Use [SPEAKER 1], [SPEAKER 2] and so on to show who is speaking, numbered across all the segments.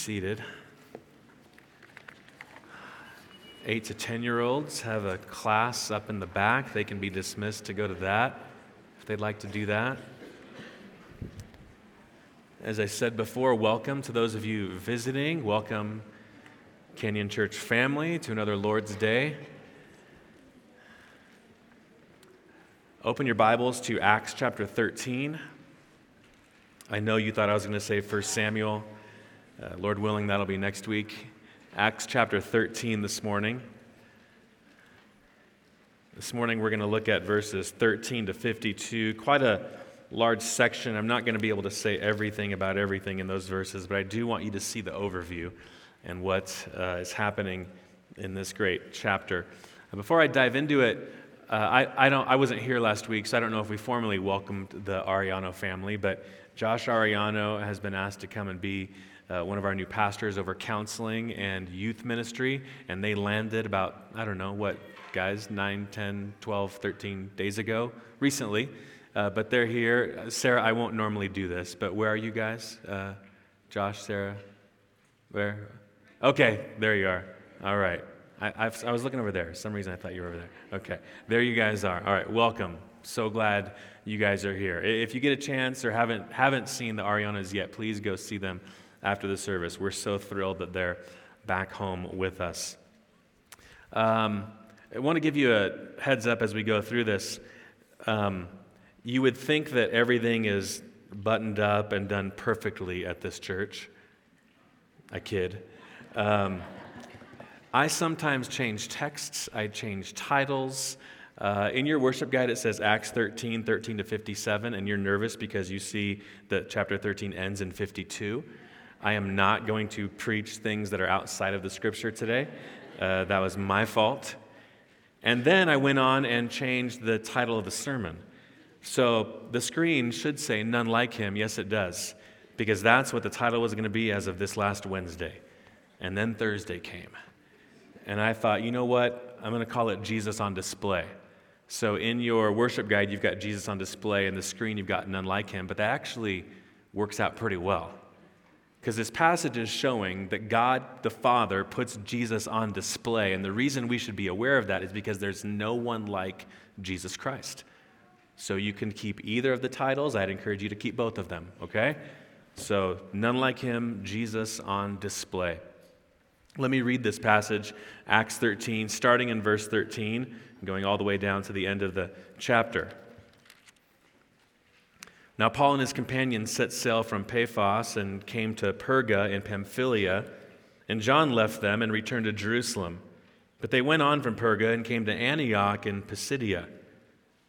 [SPEAKER 1] seated. Eight to 10 year olds have a class up in the back. They can be dismissed to go to that if they'd like to do that. As I said before, welcome to those of you visiting. Welcome, Canyon Church family, to another Lord's Day. Open your Bibles to Acts chapter 13. I know you thought I was going to say 1 Samuel. Uh, Lord willing, that'll be next week. Acts chapter 13 this morning. This morning we're going to look at verses 13 to 52. Quite a large section. I'm not going to be able to say everything about everything in those verses, but I do want you to see the overview and what uh, is happening in this great chapter. Before I dive into it, uh, I, I, don't, I wasn't here last week, so I don't know if we formally welcomed the Ariano family, but Josh Ariano has been asked to come and be uh, one of our new pastors over counseling and youth ministry, and they landed about, I don't know, what, guys, 9, 10, 12, 13 days ago, recently. Uh, but they're here. Sarah, I won't normally do this, but where are you guys? Uh, Josh, Sarah? Where? Okay, there you are. All right. I, I've, I was looking over there. For some reason I thought you were over there. Okay, there you guys are. All right, welcome. So glad you guys are here. If you get a chance or haven't, haven't seen the Arianas yet, please go see them after the service. We're so thrilled that they're back home with us. Um, I want to give you a heads up as we go through this. Um, you would think that everything is buttoned up and done perfectly at this church. I kid. Um, I sometimes change texts, I change titles. Uh, in your worship guide, it says Acts 13, 13 to 57, and you're nervous because you see that chapter 13 ends in 52. I am not going to preach things that are outside of the scripture today. Uh, that was my fault. And then I went on and changed the title of the sermon. So the screen should say, None like him. Yes, it does, because that's what the title was going to be as of this last Wednesday. And then Thursday came. And I thought, you know what? I'm going to call it Jesus on display. So in your worship guide, you've got Jesus on display, and the screen, you've got none like him. But that actually works out pretty well. Because this passage is showing that God the Father puts Jesus on display. And the reason we should be aware of that is because there's no one like Jesus Christ. So you can keep either of the titles. I'd encourage you to keep both of them, okay? So, none like him, Jesus on display. Let me read this passage, Acts 13, starting in verse 13, going all the way down to the end of the chapter. Now, Paul and his companions set sail from Paphos and came to Perga in Pamphylia, and John left them and returned to Jerusalem. But they went on from Perga and came to Antioch in Pisidia.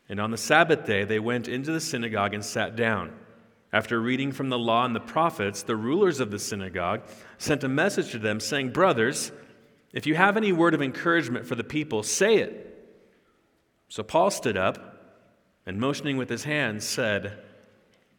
[SPEAKER 1] And on the Sabbath day, they went into the synagogue and sat down. After reading from the law and the prophets, the rulers of the synagogue sent a message to them saying, Brothers, if you have any word of encouragement for the people, say it. So Paul stood up and, motioning with his hands, said,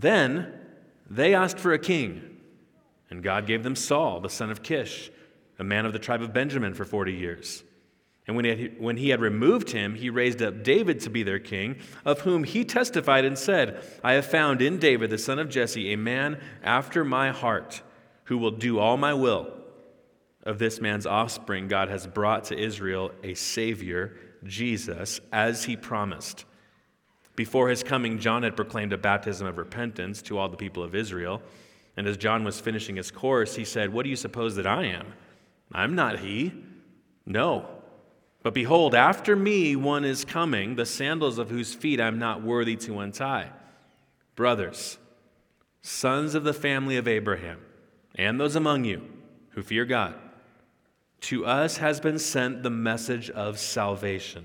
[SPEAKER 1] Then they asked for a king, and God gave them Saul, the son of Kish, a man of the tribe of Benjamin, for 40 years. And when he, had, when he had removed him, he raised up David to be their king, of whom he testified and said, I have found in David, the son of Jesse, a man after my heart, who will do all my will. Of this man's offspring, God has brought to Israel a Savior, Jesus, as he promised. Before his coming, John had proclaimed a baptism of repentance to all the people of Israel. And as John was finishing his course, he said, What do you suppose that I am? I'm not he. No. But behold, after me one is coming, the sandals of whose feet I'm not worthy to untie. Brothers, sons of the family of Abraham, and those among you who fear God, to us has been sent the message of salvation.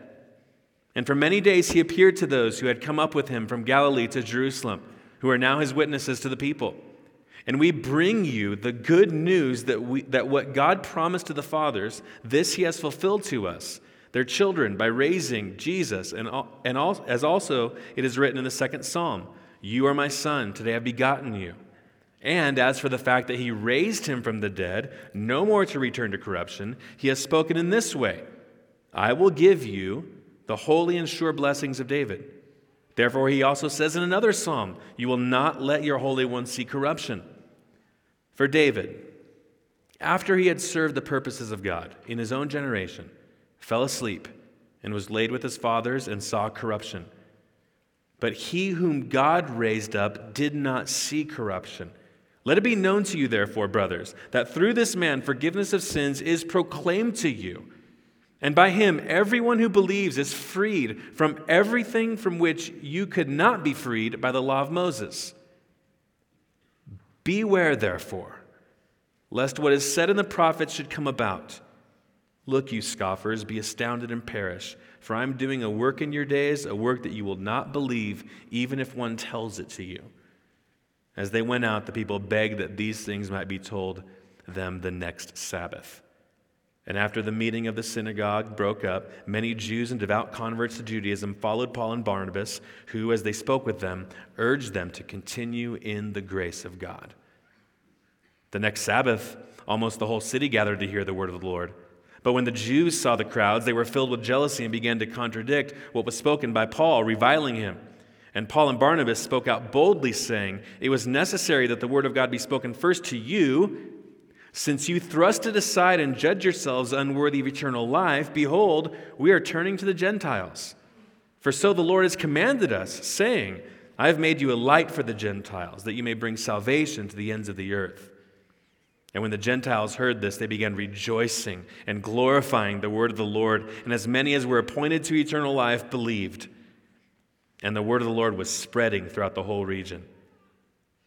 [SPEAKER 1] And for many days he appeared to those who had come up with him from Galilee to Jerusalem, who are now his witnesses to the people. And we bring you the good news that, we, that what God promised to the fathers, this he has fulfilled to us, their children, by raising Jesus. And, and all, as also it is written in the second psalm You are my son, today I've begotten you. And as for the fact that he raised him from the dead, no more to return to corruption, he has spoken in this way I will give you the holy and sure blessings of David. Therefore, he also says in another psalm, You will not let your Holy One see corruption. For David, after he had served the purposes of God in his own generation, fell asleep and was laid with his fathers and saw corruption. But he whom God raised up did not see corruption. Let it be known to you, therefore, brothers, that through this man forgiveness of sins is proclaimed to you. And by him, everyone who believes is freed from everything from which you could not be freed by the law of Moses. Beware, therefore, lest what is said in the prophets should come about. Look, you scoffers, be astounded and perish, for I am doing a work in your days, a work that you will not believe, even if one tells it to you. As they went out, the people begged that these things might be told them the next Sabbath. And after the meeting of the synagogue broke up, many Jews and devout converts to Judaism followed Paul and Barnabas, who, as they spoke with them, urged them to continue in the grace of God. The next Sabbath, almost the whole city gathered to hear the word of the Lord. But when the Jews saw the crowds, they were filled with jealousy and began to contradict what was spoken by Paul, reviling him. And Paul and Barnabas spoke out boldly, saying, It was necessary that the word of God be spoken first to you since you thrust it aside and judge yourselves unworthy of eternal life, behold, we are turning to the Gentiles. For so the Lord has commanded us, saying, I have made you a light for the Gentiles, that you may bring salvation to the ends of the earth. And when the Gentiles heard this, they began rejoicing and glorifying the word of the Lord. And as many as were appointed to eternal life believed. And the word of the Lord was spreading throughout the whole region.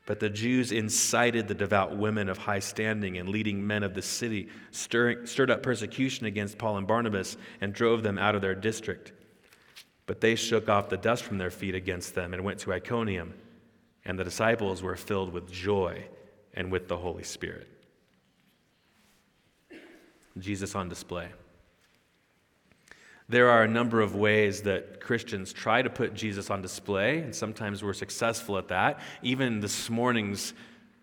[SPEAKER 1] But the Jews incited the devout women of high standing and leading men of the city, stirring, stirred up persecution against Paul and Barnabas, and drove them out of their district. But they shook off the dust from their feet against them and went to Iconium, and the disciples were filled with joy and with the Holy Spirit. Jesus on display. There are a number of ways that Christians try to put Jesus on display, and sometimes we're successful at that. Even this morning's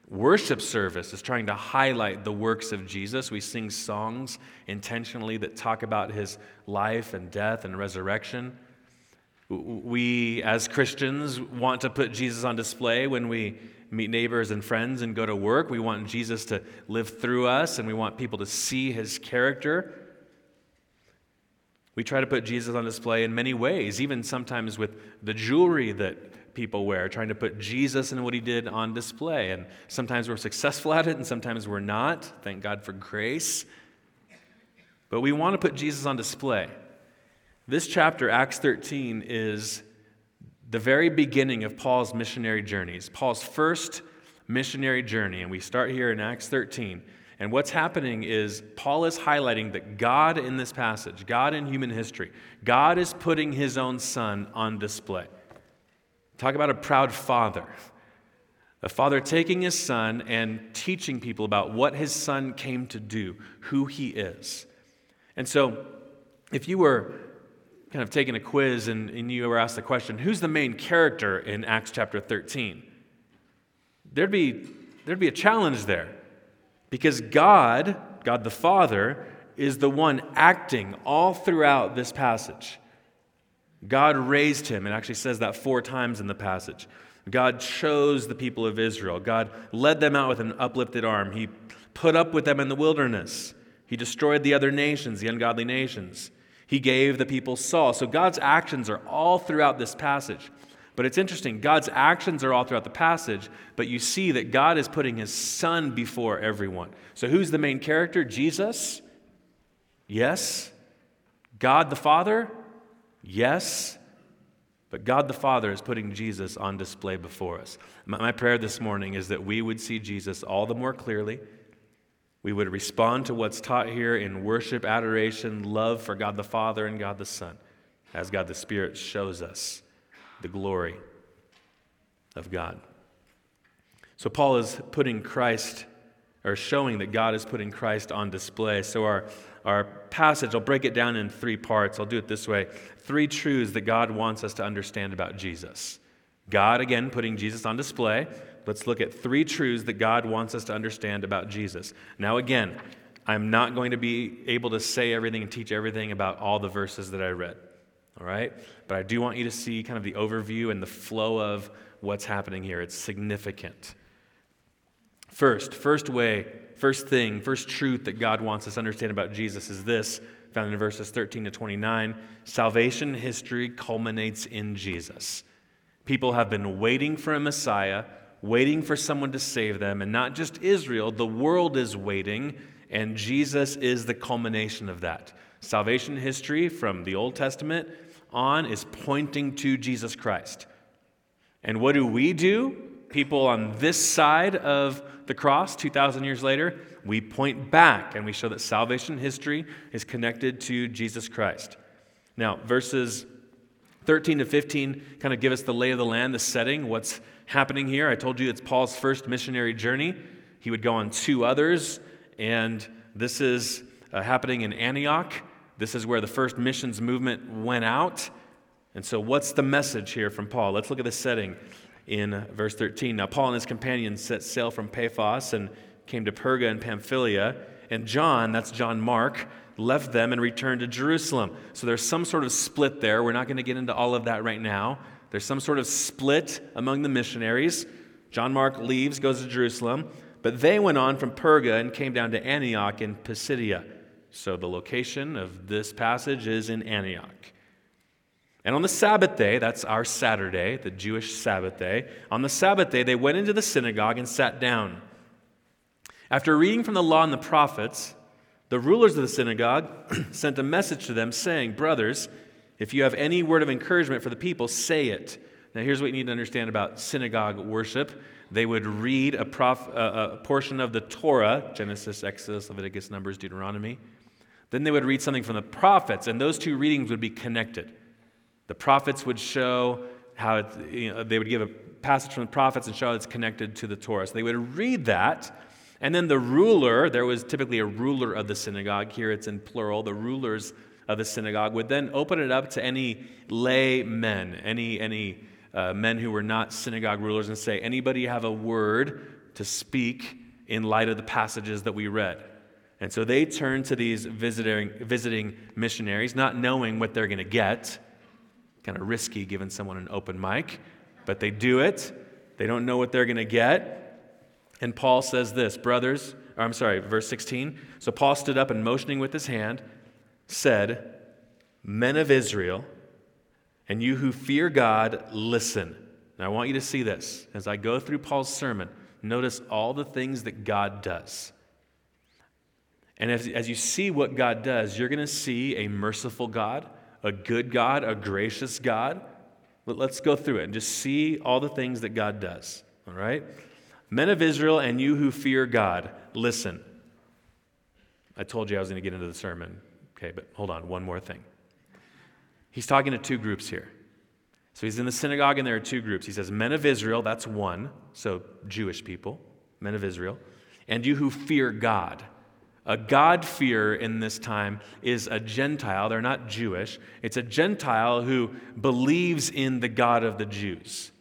[SPEAKER 1] worship service is trying to highlight the works of Jesus. We sing songs intentionally that talk about his life and death and resurrection. We, as Christians, want to put Jesus on display when we meet neighbors and friends and go to work. We want Jesus to live through us, and we want people to see his character. We try to put Jesus on display in many ways, even sometimes with the jewelry that people wear, trying to put Jesus and what he did on display. And sometimes we're successful at it, and sometimes we're not. Thank God for grace. But we want to put Jesus on display. This chapter, Acts 13, is the very beginning of Paul's missionary journeys, Paul's first missionary journey. And we start here in Acts 13. And what's happening is Paul is highlighting that God in this passage, God in human history, God is putting his own son on display. Talk about a proud father. A father taking his son and teaching people about what his son came to do, who he is. And so, if you were kind of taking a quiz and, and you were asked the question, who's the main character in Acts chapter 13? There'd be, there'd be a challenge there. Because God, God the Father, is the one acting all throughout this passage. God raised him. It actually says that four times in the passage. God chose the people of Israel. God led them out with an uplifted arm. He put up with them in the wilderness. He destroyed the other nations, the ungodly nations. He gave the people Saul. So God's actions are all throughout this passage. But it's interesting, God's actions are all throughout the passage, but you see that God is putting his son before everyone. So who's the main character? Jesus. Yes. God the Father? Yes. But God the Father is putting Jesus on display before us. My, prayer this morning is that we would see Jesus all the more clearly. We would respond to what's taught here in worship, adoration, love for God the Father and God the Son, as God the Spirit shows us the glory of God. So, Paul is putting Christ, or showing that God is putting Christ on display. So, our, our passage, I'll break it down in three parts. I'll do it this way three truths that God wants us to understand about Jesus. God, again, putting Jesus on display. Let's look at three truths that God wants us to understand about Jesus. Now, again, I'm not going to be able to say everything and teach everything about all the verses that I read. All right? But I do want you to see kind of the overview and the flow of what's happening here. It's significant. First, first way, first thing, first truth that God wants us to understand about Jesus is this, found in verses 13 to 29. Salvation history culminates in Jesus. People have been waiting for a Messiah, waiting for someone to save them, and not just Israel, the world is waiting, and Jesus is the culmination of that. Salvation history from the Old Testament on is pointing to Jesus Christ. And what do we do? People on this side of the cross 2,000 years later, we point back and we show that salvation history is connected to Jesus Christ. Now, verses 13 to 15 kind of give us the lay of the land, the setting, what's happening here. I told you it's Paul's first missionary journey. He would go on two others, and this is uh, happening in Antioch. This is where the first missions movement went out. And so, what's the message here from Paul? Let's look at the setting in verse 13. Now, Paul and his companions set sail from Paphos and came to Perga and Pamphylia. And John, that's John Mark, left them and returned to Jerusalem. So there's some sort of split there. We're not going to get into all of that right now. There's some sort of split among the missionaries. John Mark leaves, goes to Jerusalem. But they went on from Perga and came down to Antioch in Pisidia. So the location of this passage is in Antioch. And on the Sabbath day, that's our Saturday, the Jewish Sabbath day, on the Sabbath day, they went into the synagogue and sat down. After reading from the law and the prophets, the rulers of the synagogue sent a message to them saying, Brothers, if you have any word of encouragement for the people, say it. Now, here's what you need to understand about synagogue worship. They would read a, prof, a, portion of the Torah Genesis, Exodus, Leviticus, Numbers, Deuteronomy. Then they would read something from the prophets, and those two readings would be connected. The prophets would show how it, you know, they would give a passage from the prophets and show how it's connected to the Torah. So they would read that, and then the ruler, there was typically a ruler of the synagogue, here it's in plural, the rulers of the synagogue would then open it up to any lay men, any, any uh, men who were not synagogue rulers, and say, anybody have a word to speak in light of the passages that we read? And so they turn to these visiting, visiting missionaries, not knowing what they're going to get Kind of risky giving someone an open mic, but they do it. They don't know what they're going to get. And Paul says this, brothers, or I'm sorry, verse 16. So Paul stood up and motioning with his hand said, Men of Israel, and you who fear God, listen. Now I want you to see this. As I go through Paul's sermon, notice all the things that God does. And as, as you see what God does, you're going to see a merciful God a good God, a gracious God. But let's go through it and just see all the things that God does. All right? Men of Israel and you who fear God, listen. I told you I was going to get into the sermon. Okay, but hold on, one more thing. He's talking to two groups here. So he's in the synagogue, and there are two groups. He says, Men of Israel, that's one, so Jewish people, men of Israel, and you who fear God. A God-fearer in this time is a Gentile. They're not Jewish. It's a Gentile who believes in the God of the Jews.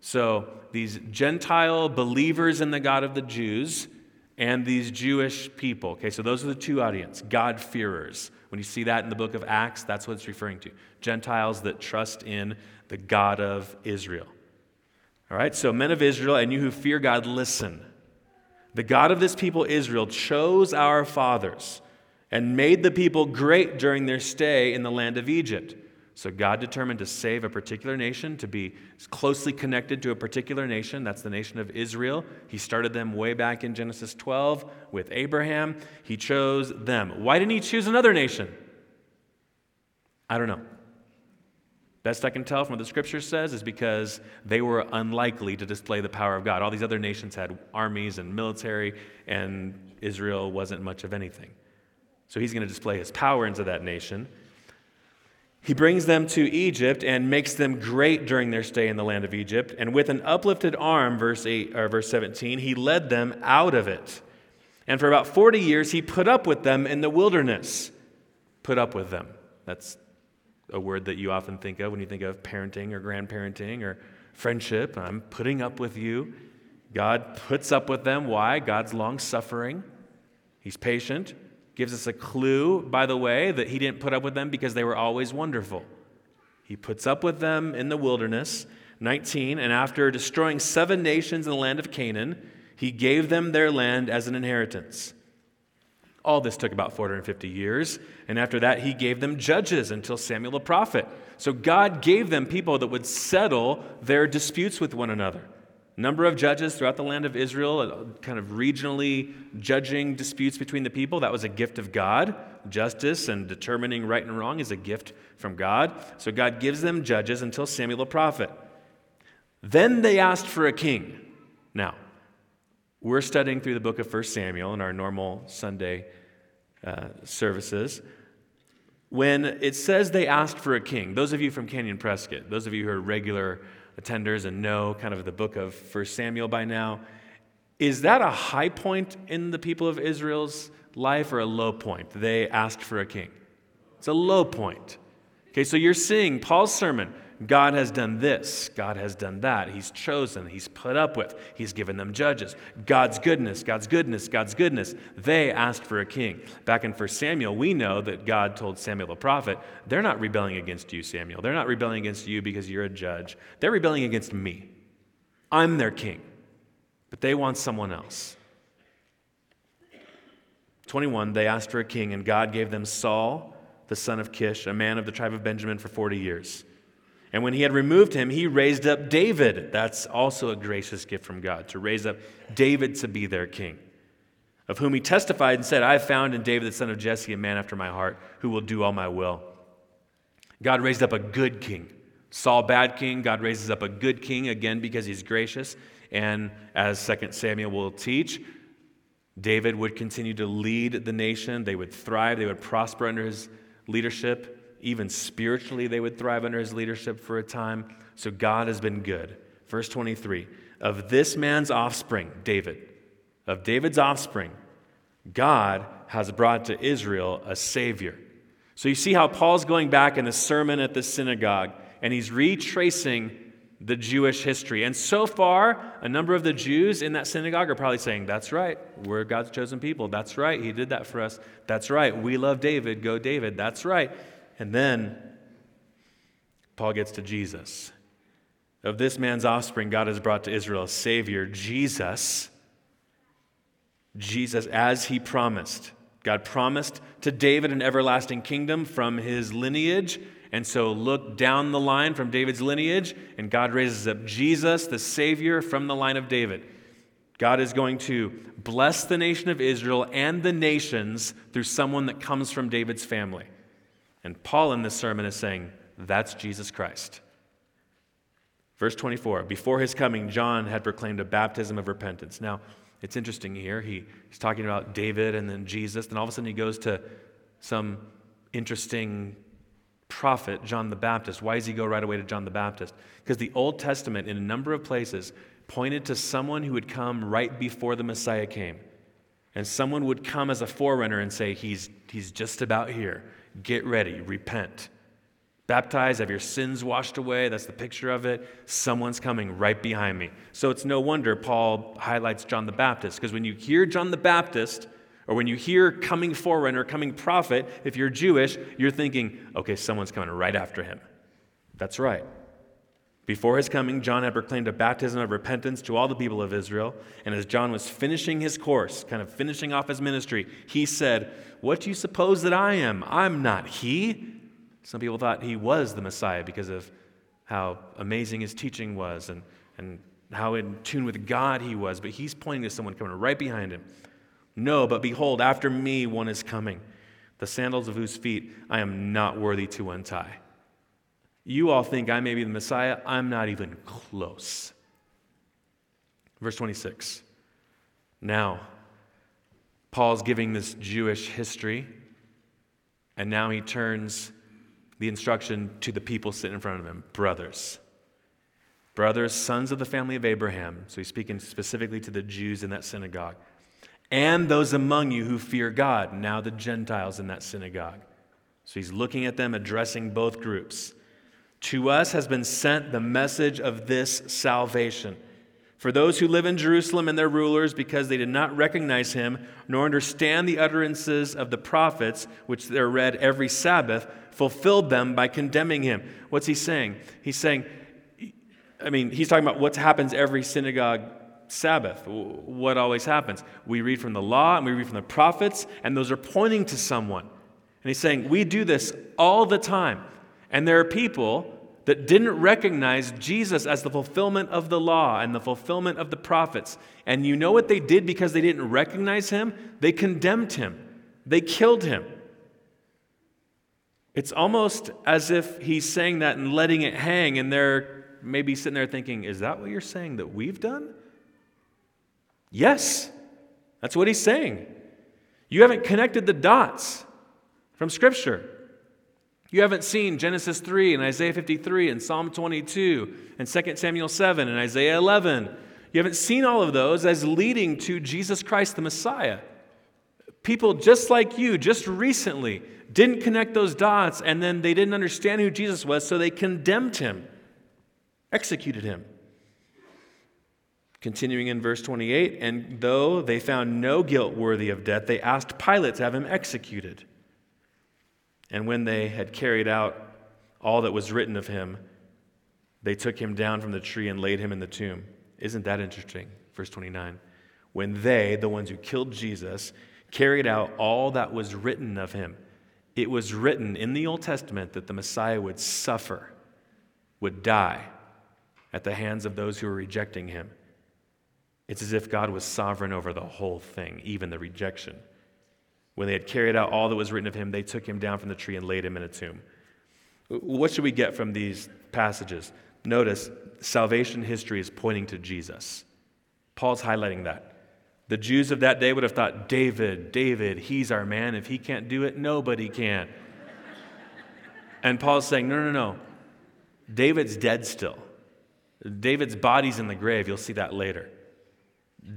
[SPEAKER 1] So these Gentile believers in the God of the Jews and these Jewish people. Okay, so those are the two audience, God-fearers. When you see that in the book of Acts, that's what it's referring to. Gentiles that trust in the God of Israel. All right, so men of Israel and you who fear God, listen. The God of this people, Israel, chose our fathers and made the people great during their stay in the land of Egypt. So God determined to save a particular nation, to be closely connected to a particular nation. That's the nation of Israel. He started them way back in Genesis 12 with Abraham. He chose them. Why didn't he choose another nation? I don't know. Best I can tell from what the scripture says is because they were unlikely to display the power of God. All these other nations had armies and military, and Israel wasn't much of anything. So he's going to display his power into that nation. He brings them to Egypt and makes them great during their stay in the land of Egypt. And with an uplifted arm, verse, 8, or verse 17, he led them out of it. And for about 40 years, he put up with them in the wilderness. Put up with them. That's a word that you often think of when you think of parenting or grandparenting or friendship. I'm putting up with you. God puts up with them. Why? God's long suffering, He's patient. Gives us a clue, by the way, that he didn't put up with them because they were always wonderful. He puts up with them in the wilderness. 19, and after destroying seven nations in the land of Canaan, he gave them their land as an inheritance. All this took about 450 years, and after that, he gave them judges until Samuel the prophet. So God gave them people that would settle their disputes with one another number of judges throughout the land of Israel, uh, kind of regionally judging disputes between the people. That was a gift of God. Justice and determining right and wrong is a gift from God. So God gives them judges until Samuel the prophet. Then they asked for a king. Now, we're studying through the book of 1 Samuel in our normal Sunday uh, services. When it says they asked for a king, those of you from Canyon Prescott, those of you who are regular attenders and know kind of the book of First Samuel by now. Is that a high point in the people of Israel's life or a low point? They asked for a king. It's a low point. Okay, so you're seeing Paul's sermon. God has done this, God has done that. He's chosen, He's put up with, He's given them judges. God's goodness, God's goodness, God's goodness. They asked for a king. Back in 1 Samuel, we know that God told Samuel the prophet, They're not rebelling against you, Samuel. They're not rebelling against you because you're a judge. They're rebelling against me. I'm their king. But they want someone else. 21, they asked for a king, and God gave them Saul, the son of Kish, a man of the tribe of Benjamin, for 40 years. And when he had removed him, he raised up David. That's also a gracious gift from God, to raise up David to be their king, of whom he testified and said, I have found in David, the son of Jesse, a man after my heart who will do all my will. God raised up a good king. Saul, bad king. God raises up a good king again because he's gracious. And as 2 Samuel will teach, David would continue to lead the nation. They would thrive, they would prosper under his leadership. Even spiritually, they would thrive under his leadership for a time. So God has been good. Verse 23 Of this man's offspring, David, of David's offspring, God has brought to Israel a Savior. So you see how Paul's going back in the sermon at the synagogue and he's retracing the Jewish history. And so far, a number of the Jews in that synagogue are probably saying, That's right, we're God's chosen people. That's right, He did that for us. That's right, we love David. Go, David. That's right. And then Paul gets to Jesus. Of this man's offspring, God has brought to Israel a Savior, Jesus. Jesus, as he promised. God promised to David an everlasting kingdom from his lineage. And so look down the line from David's lineage, and God raises up Jesus, the Savior from the line of David. God is going to bless the nation of Israel and the nations through someone that comes from David's family. And Paul in this sermon is saying, that's Jesus Christ. Verse 24 Before his coming, John had proclaimed a baptism of repentance. Now, it's interesting here. He, he's talking about David and then Jesus. Then all of a sudden he goes to some interesting prophet, John the Baptist. Why does he go right away to John the Baptist? Because the Old Testament, in a number of places, pointed to someone who would come right before the Messiah came. And someone would come as a forerunner and say, He's, he's just about here. Get ready, repent. Baptize, have your sins washed away. That's the picture of it. Someone's coming right behind me. So it's no wonder Paul highlights John the Baptist, because when you hear John the Baptist, or when you hear coming forerunner, coming prophet, if you're Jewish, you're thinking, okay, someone's coming right after him. That's right. Before his coming, John had proclaimed a baptism of repentance to all the people of Israel. And as John was finishing his course, kind of finishing off his ministry, he said, What do you suppose that I am? I'm not he. Some people thought he was the Messiah because of how amazing his teaching was and, and how in tune with God he was. But he's pointing to someone coming right behind him. No, but behold, after me one is coming, the sandals of whose feet I am not worthy to untie. You all think I may be the Messiah. I'm not even close. Verse 26. Now, Paul's giving this Jewish history, and now he turns the instruction to the people sitting in front of him brothers. Brothers, sons of the family of Abraham. So he's speaking specifically to the Jews in that synagogue. And those among you who fear God, now the Gentiles in that synagogue. So he's looking at them, addressing both groups. To us has been sent the message of this salvation. For those who live in Jerusalem and their rulers, because they did not recognize him, nor understand the utterances of the prophets, which they're read every Sabbath, fulfilled them by condemning him. What's he saying? He's saying, I mean, he's talking about what happens every synagogue Sabbath. What always happens? We read from the law and we read from the prophets, and those are pointing to someone. And he's saying, We do this all the time. And there are people that didn't recognize Jesus as the fulfillment of the law and the fulfillment of the prophets. And you know what they did because they didn't recognize him? They condemned him, they killed him. It's almost as if he's saying that and letting it hang, and they're maybe sitting there thinking, Is that what you're saying that we've done? Yes, that's what he's saying. You haven't connected the dots from Scripture. You haven't seen Genesis 3 and Isaiah 53 and Psalm 22 and 2 Samuel 7 and Isaiah 11. You haven't seen all of those as leading to Jesus Christ the Messiah. People just like you, just recently, didn't connect those dots and then they didn't understand who Jesus was, so they condemned him, executed him. Continuing in verse 28, and though they found no guilt worthy of death, they asked Pilate to have him executed. And when they had carried out all that was written of him, they took him down from the tree and laid him in the tomb. Isn't that interesting? Verse 29. When they, the ones who killed Jesus, carried out all that was written of him, it was written in the Old Testament that the Messiah would suffer, would die at the hands of those who were rejecting him. It's as if God was sovereign over the whole thing, even the rejection. When they had carried out all that was written of him, they took him down from the tree and laid him in a tomb. What should we get from these passages? Notice, salvation history is pointing to Jesus. Paul's highlighting that. The Jews of that day would have thought, David, David, he's our man. If he can't do it, nobody can. and Paul's saying, no, no, no. David's dead still. David's body's in the grave. You'll see that later.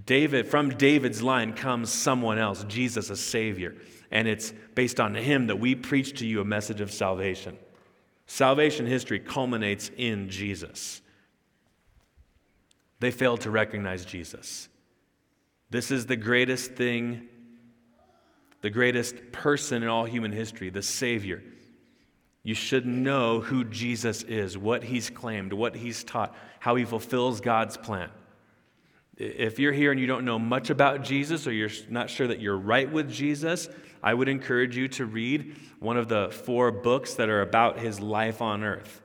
[SPEAKER 1] David, from David's line comes someone else, Jesus, a Savior. And it's based on him that we preach to you a message of salvation. Salvation history culminates in Jesus. They failed to recognize Jesus. This is the greatest thing, the greatest person in all human history, the Savior. You should know who Jesus is, what he's claimed, what he's taught, how he fulfills God's plan. If you're here and you don't know much about Jesus or you're not sure that you're right with Jesus, I would encourage you to read one of the four books that are about his life on earth.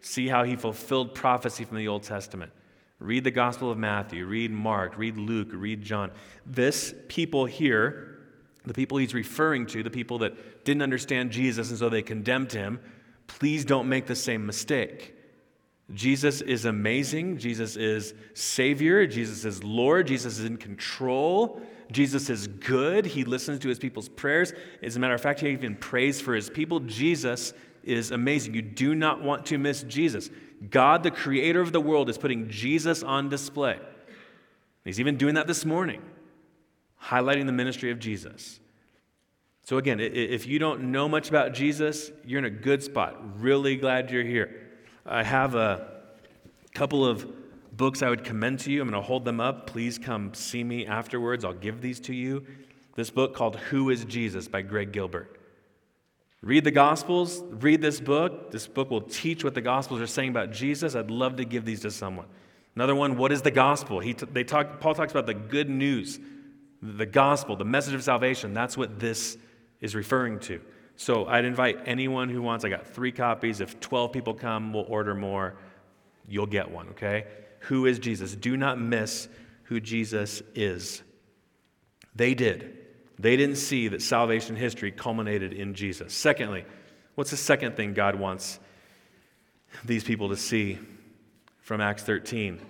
[SPEAKER 1] See how he fulfilled prophecy from the Old Testament. Read the Gospel of Matthew, read Mark, read Luke, read John. This people here, the people he's referring to, the people that didn't understand Jesus and so they condemned him, please don't make the same mistake. Jesus is amazing. Jesus is Savior. Jesus is Lord. Jesus is in control. Jesus is good. He listens to his people's prayers. As a matter of fact, he even prays for his people. Jesus is amazing. You do not want to miss Jesus. God, the creator of the world, is putting Jesus on display. He's even doing that this morning, highlighting the ministry of Jesus. So, again, if you don't know much about Jesus, you're in a good spot. Really glad you're here. I have a couple of books I would commend to you. I'm going to hold them up. Please come see me afterwards. I'll give these to you. This book called Who is Jesus by Greg Gilbert. Read the Gospels, read this book. This book will teach what the Gospels are saying about Jesus. I'd love to give these to someone. Another one, what is the gospel? He they talk, Paul talks about the good news, the gospel, the message of salvation. That's what this is referring to. So I'd invite anyone who wants. I got three copies. If 12 people come, we'll order more. You'll get one, okay? Who is Jesus? Do not miss who Jesus is. They did. They didn't see that salvation history culminated in Jesus. Secondly, what's the second thing God wants these people to see from Acts 13?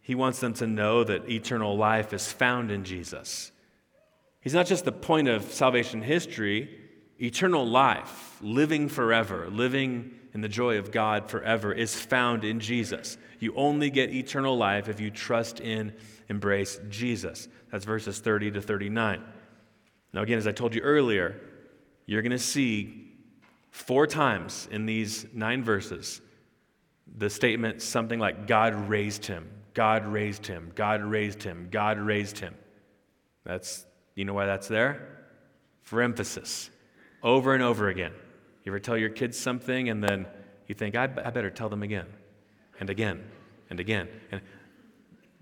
[SPEAKER 1] He wants them to know that eternal life is found in Jesus. He's not just the point of salvation history, eternal life, living forever, living in the joy of God forever, is found in Jesus. You only get eternal life if you trust in, embrace Jesus. That's verses 30 to 39. Now, again, as I told you earlier, you're going to see four times in these nine verses the statement something like God raised him, God raised him, God raised him, God raised him. That's, you know why that's there? For emphasis, over and over again. You ever tell your kids something and then you think, I, I better tell them again and again and again. And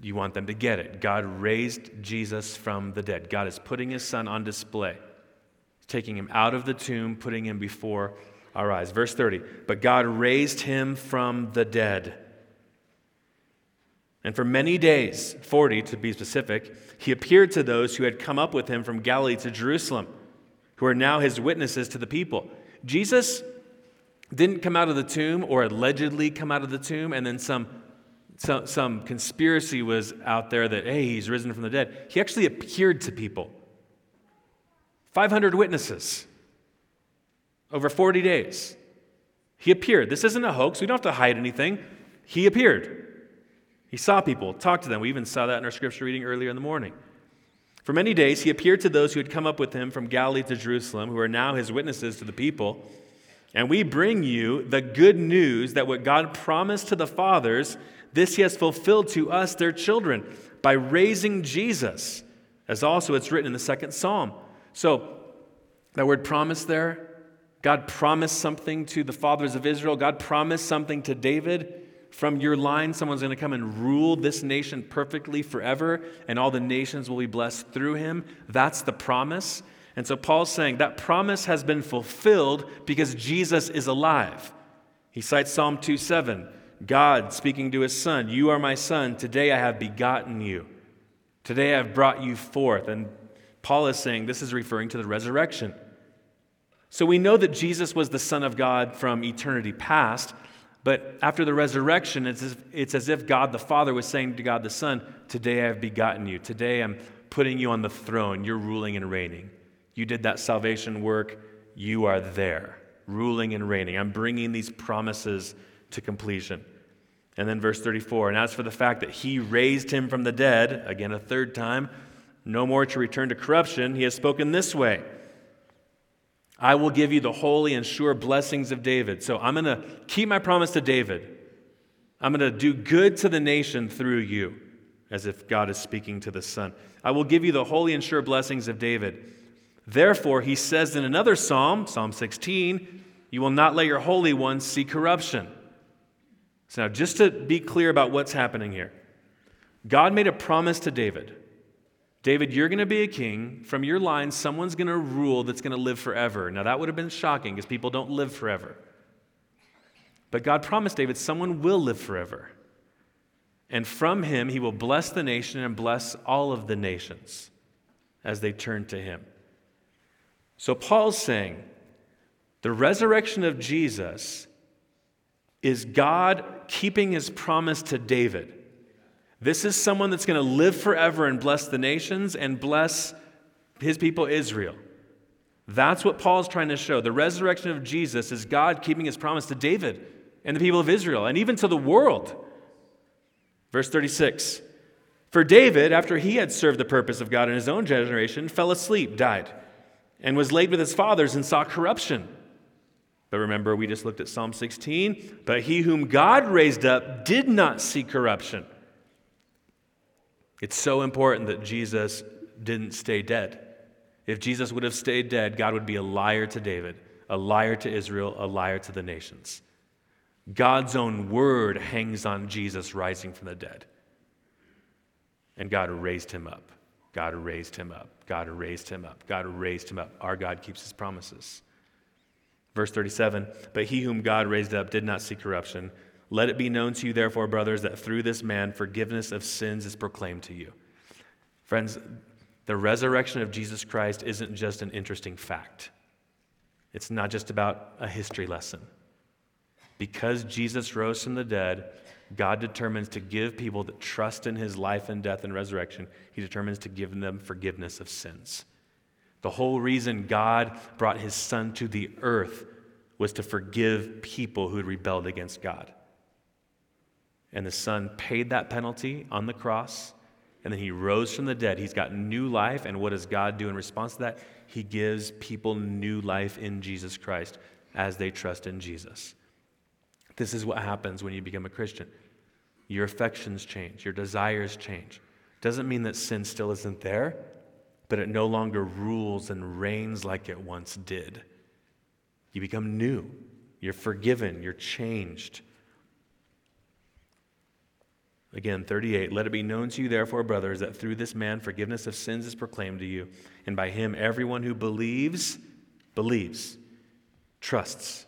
[SPEAKER 1] you want them to get it. God raised Jesus from the dead. God is putting his son on display, taking him out of the tomb, putting him before our eyes. Verse 30 But God raised him from the dead. And for many days, 40 to be specific, he appeared to those who had come up with him from Galilee to Jerusalem, who are now his witnesses to the people. Jesus didn't come out of the tomb or allegedly come out of the tomb and then some some, some conspiracy was out there that, hey, he's risen from the dead. He actually appeared to people 500 witnesses over 40 days. He appeared. This isn't a hoax. We don't have to hide anything. He appeared. He saw people, talked to them. We even saw that in our scripture reading earlier in the morning. For many days, he appeared to those who had come up with him from Galilee to Jerusalem, who are now his witnesses to the people. And we bring you the good news that what God promised to the fathers this he has fulfilled to us, their children, by raising Jesus, as also it's written in the second psalm. So, that word promise there, God promised something to the fathers of Israel. God promised something to David. From your line, someone's going to come and rule this nation perfectly forever, and all the nations will be blessed through him. That's the promise. And so Paul's saying that promise has been fulfilled because Jesus is alive. He cites Psalm 2 7. God speaking to his son, You are my son. Today I have begotten you. Today I have brought you forth. And Paul is saying this is referring to the resurrection. So we know that Jesus was the Son of God from eternity past, but after the resurrection, it's as, if, it's as if God the Father was saying to God the Son, Today I have begotten you. Today I'm putting you on the throne. You're ruling and reigning. You did that salvation work. You are there, ruling and reigning. I'm bringing these promises to completion. And then verse 34 And as for the fact that he raised him from the dead, again a third time, no more to return to corruption, he has spoken this way I will give you the holy and sure blessings of David. So I'm going to keep my promise to David. I'm going to do good to the nation through you, as if God is speaking to the Son. I will give you the holy and sure blessings of David. Therefore, he says in another psalm, Psalm 16, you will not let your Holy One see corruption. So, now, just to be clear about what's happening here, God made a promise to David David, you're going to be a king. From your line, someone's going to rule that's going to live forever. Now, that would have been shocking because people don't live forever. But God promised David, someone will live forever. And from him, he will bless the nation and bless all of the nations as they turn to him. So, Paul's saying the resurrection of Jesus is God keeping his promise to David. This is someone that's going to live forever and bless the nations and bless his people Israel. That's what Paul's trying to show. The resurrection of Jesus is God keeping his promise to David and the people of Israel and even to the world. Verse 36 For David, after he had served the purpose of God in his own generation, fell asleep, died, and was laid with his fathers and saw corruption. But remember, we just looked at Psalm 16. But he whom God raised up did not see corruption. It's so important that Jesus didn't stay dead. If Jesus would have stayed dead, God would be a liar to David, a liar to Israel, a liar to the nations. God's own word hangs on Jesus rising from the dead. And God raised him up. God raised him up. God raised him up. God raised him up. Our God keeps his promises. Verse 37 But he whom God raised up did not see corruption. Let it be known to you, therefore, brothers, that through this man forgiveness of sins is proclaimed to you. Friends, the resurrection of Jesus Christ isn't just an interesting fact, it's not just about a history lesson. Because Jesus rose from the dead, God determines to give people that trust in his life and death and resurrection, he determines to give them forgiveness of sins. The whole reason God brought his son to the earth was to forgive people who had rebelled against God. And the son paid that penalty on the cross, and then he rose from the dead. He's got new life, and what does God do in response to that? He gives people new life in Jesus Christ as they trust in Jesus. This is what happens when you become a Christian. Your affections change, your desires change. Doesn't mean that sin still isn't there, but it no longer rules and reigns like it once did. You become new. You're forgiven. You're changed. Again, 38. Let it be known to you, therefore, brothers, that through this man forgiveness of sins is proclaimed to you, and by him everyone who believes, believes, trusts,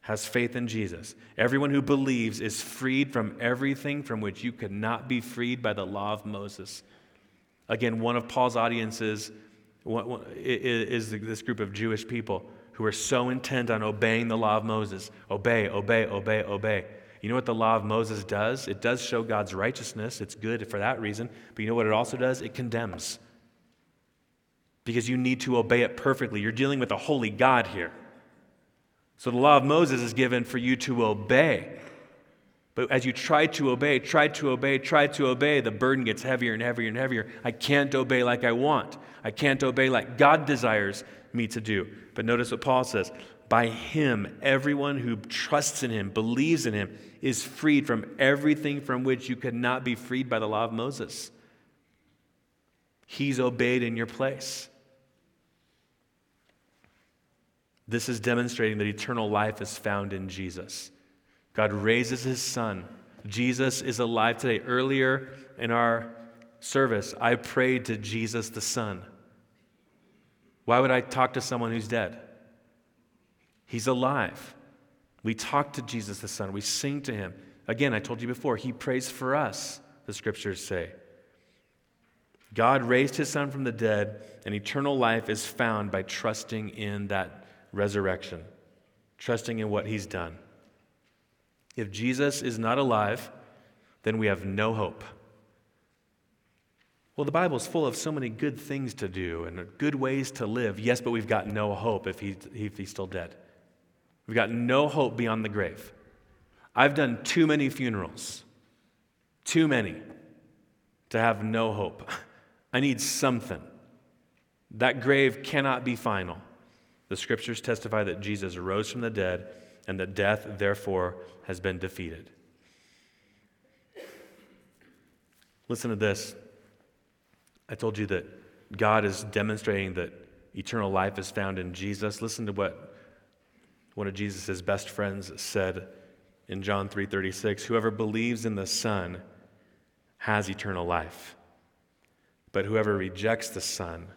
[SPEAKER 1] has faith in Jesus. Everyone who believes is freed from everything from which you could not be freed by the law of Moses. Again, one of Paul's audiences is this group of Jewish people who are so intent on obeying the law of Moses. Obey, obey, obey, obey. You know what the law of Moses does? It does show God's righteousness. It's good for that reason. But you know what it also does? It condemns. Because you need to obey it perfectly. You're dealing with a holy God here. So the law of Moses is given for you to obey. But as you try to obey, try to obey, try to obey, the burden gets heavier and heavier and heavier. I can't obey like I want. I can't obey like God desires me to do. But notice what Paul says by him, everyone who trusts in him, believes in him, is freed from everything from which you could not be freed by the law of Moses. He's obeyed in your place. This is demonstrating that eternal life is found in Jesus. God raises his son. Jesus is alive today. Earlier in our service, I prayed to Jesus the Son. Why would I talk to someone who's dead? He's alive. We talk to Jesus the Son. We sing to him. Again, I told you before, he prays for us, the scriptures say. God raised his son from the dead, and eternal life is found by trusting in that resurrection, trusting in what he's done. If Jesus is not alive, then we have no hope. Well, the Bible is full of so many good things to do and good ways to live. Yes, but we've got no hope if, he, if he's still dead. We've got no hope beyond the grave. I've done too many funerals, too many, to have no hope. I need something. That grave cannot be final. The scriptures testify that Jesus rose from the dead and that death, therefore, has been defeated. Listen to this. I told you that God is demonstrating that eternal life is found in Jesus. Listen to what one of Jesus' best friends said in John 3:36, "Whoever believes in the Son has eternal life. But whoever rejects the Son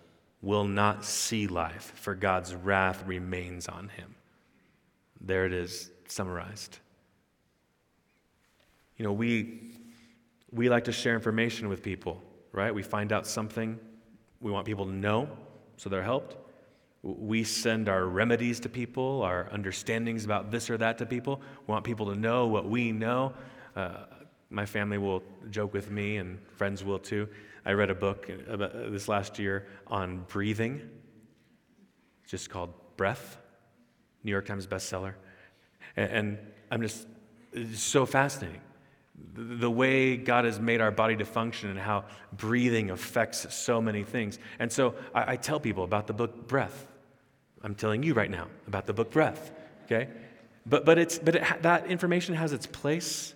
[SPEAKER 1] will not see life, for God's wrath remains on him. There it is, summarized. You know, we, we like to share information with people, right? We find out something we want people to know so they're helped. We send our remedies to people, our understandings about this or that to people. We want people to know what we know. Uh, my family will joke with me, and friends will too. I read a book this last year on breathing, just called Breath, New York Times bestseller. And I'm just, so fascinating. The way God has made our body to function and how breathing affects so many things. And so I, I tell people about the book Breath. I'm telling you right now about the book Breath, okay? But, but, it's, but it, that information has its place,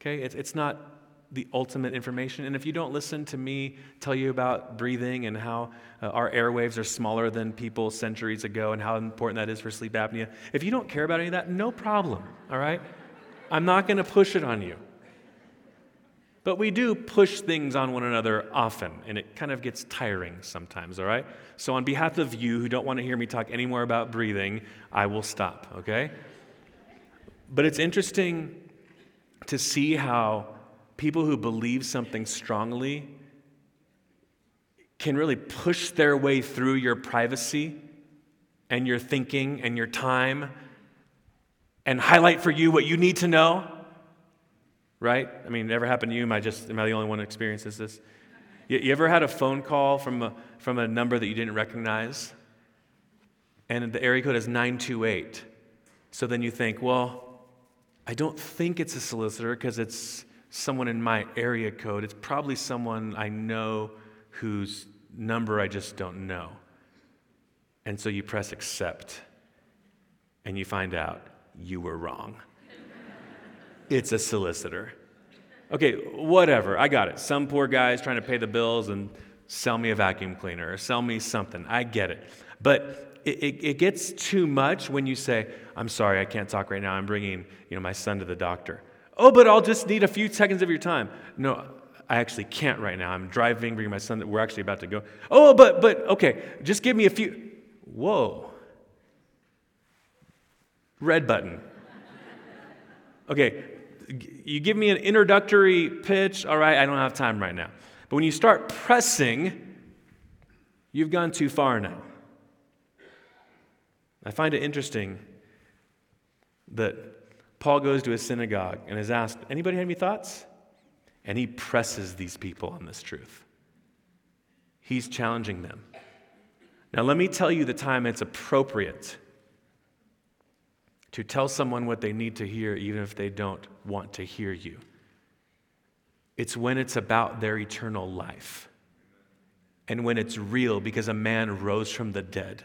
[SPEAKER 1] okay? It's, it's not the ultimate information. And if you don't listen to me tell you about breathing and how uh, our airwaves are smaller than people centuries ago and how important that is for sleep apnea, if you don't care about any of that, no problem, all right? I'm not going to push it on you. But we do push things on one another often, and it kind of gets tiring sometimes, all right? So, on behalf of you who don't want to hear me talk anymore about breathing, I will stop, okay? But it's interesting to see how people who believe something strongly can really push their way through your privacy and your thinking and your time and highlight for you what you need to know. Right? I mean, it ever happened to you? Am I just am I the only one who experiences this? You, you ever had a phone call from a, from a number that you didn't recognize? And the area code is 928. So then you think, well, I don't think it's a solicitor because it's someone in my area code. It's probably someone I know whose number I just don't know. And so you press accept and you find out you were wrong. It's a solicitor. Okay, whatever, I got it. Some poor guy is trying to pay the bills and sell me a vacuum cleaner or sell me something. I get it. But it, it, it, gets too much when you say, I'm sorry, I can't talk right now. I'm bringing you know, my son to the doctor. Oh, but I'll just need a few seconds of your time. No, I actually can't right now. I'm driving, bringing my son. We're actually about to go. Oh, but, but, okay, just give me a few. Whoa. Red button. Okay, you give me an introductory pitch, all right, I don't have time right now. But when you start pressing, you've gone too far now. I find it interesting that Paul goes to a synagogue and is asked, anybody have any thoughts? And he presses these people on this truth. He's challenging them. Now, let me tell you the time it's appropriate to tell someone what they need to hear, even if they don't want to hear you. It's when it's about their eternal life and when it's real because a man rose from the dead.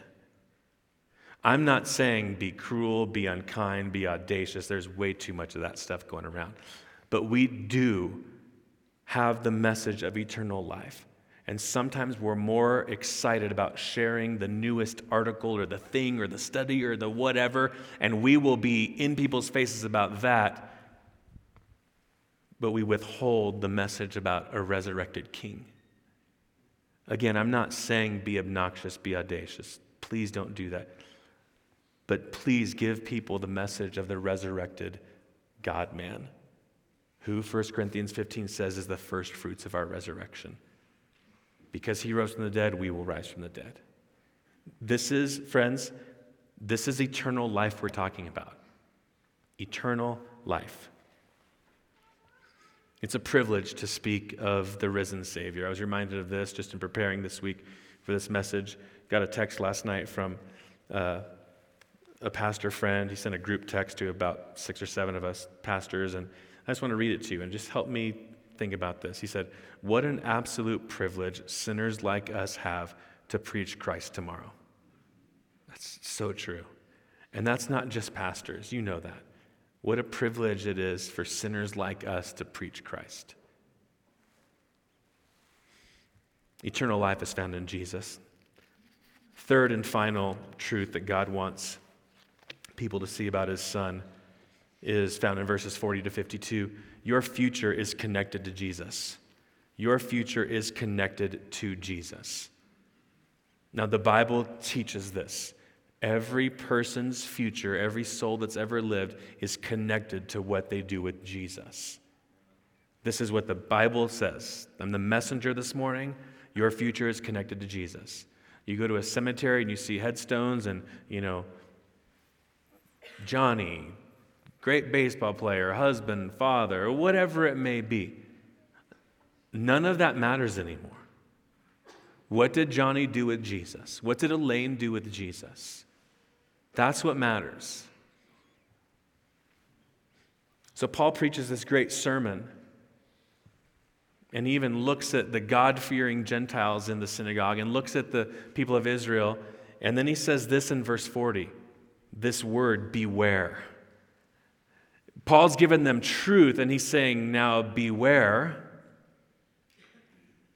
[SPEAKER 1] I'm not saying be cruel, be unkind, be audacious. There's way too much of that stuff going around. But we do have the message of eternal life. And sometimes we're more excited about sharing the newest article or the thing or the study or the whatever, and we will be in people's faces about that, but we withhold the message about a resurrected king. Again, I'm not saying be obnoxious, be audacious. Please don't do that. But please give people the message of the resurrected God man, who 1 Corinthians 15 says is the first fruits of our resurrection. Because he rose from the dead, we will rise from the dead. This is, friends, this is eternal life we're talking about. Eternal life. It's a privilege to speak of the risen Savior. I was reminded of this just in preparing this week for this message. Got a text last night from uh, a pastor friend. He sent a group text to about six or seven of us pastors, and I just want to read it to you and just help me think about this. He said, What an absolute privilege sinners like us have to preach Christ tomorrow. That's so true. And that's not just pastors, you know that. What a privilege it is for sinners like us to preach Christ. Eternal life is found in Jesus. Third and final truth that God wants people to see about his son is found in verses 40 to 52. Your future is connected to Jesus. Your future is connected to Jesus. Now, the Bible teaches this. Every person's future, every soul that's ever lived, is connected to what they do with Jesus. This is what the Bible says. I'm the messenger this morning. Your future is connected to Jesus. You go to a cemetery and you see headstones and, you know, Johnny, great baseball player, husband, father, whatever it may be. None of that matters anymore. What did Johnny do with Jesus? What did Elaine do with Jesus? That's what matters. So Paul preaches this great sermon and even looks at the God fearing Gentiles in the synagogue and looks at the people of Israel. And then he says this in verse 40 this word, beware. Paul's given them truth, and he's saying, now beware.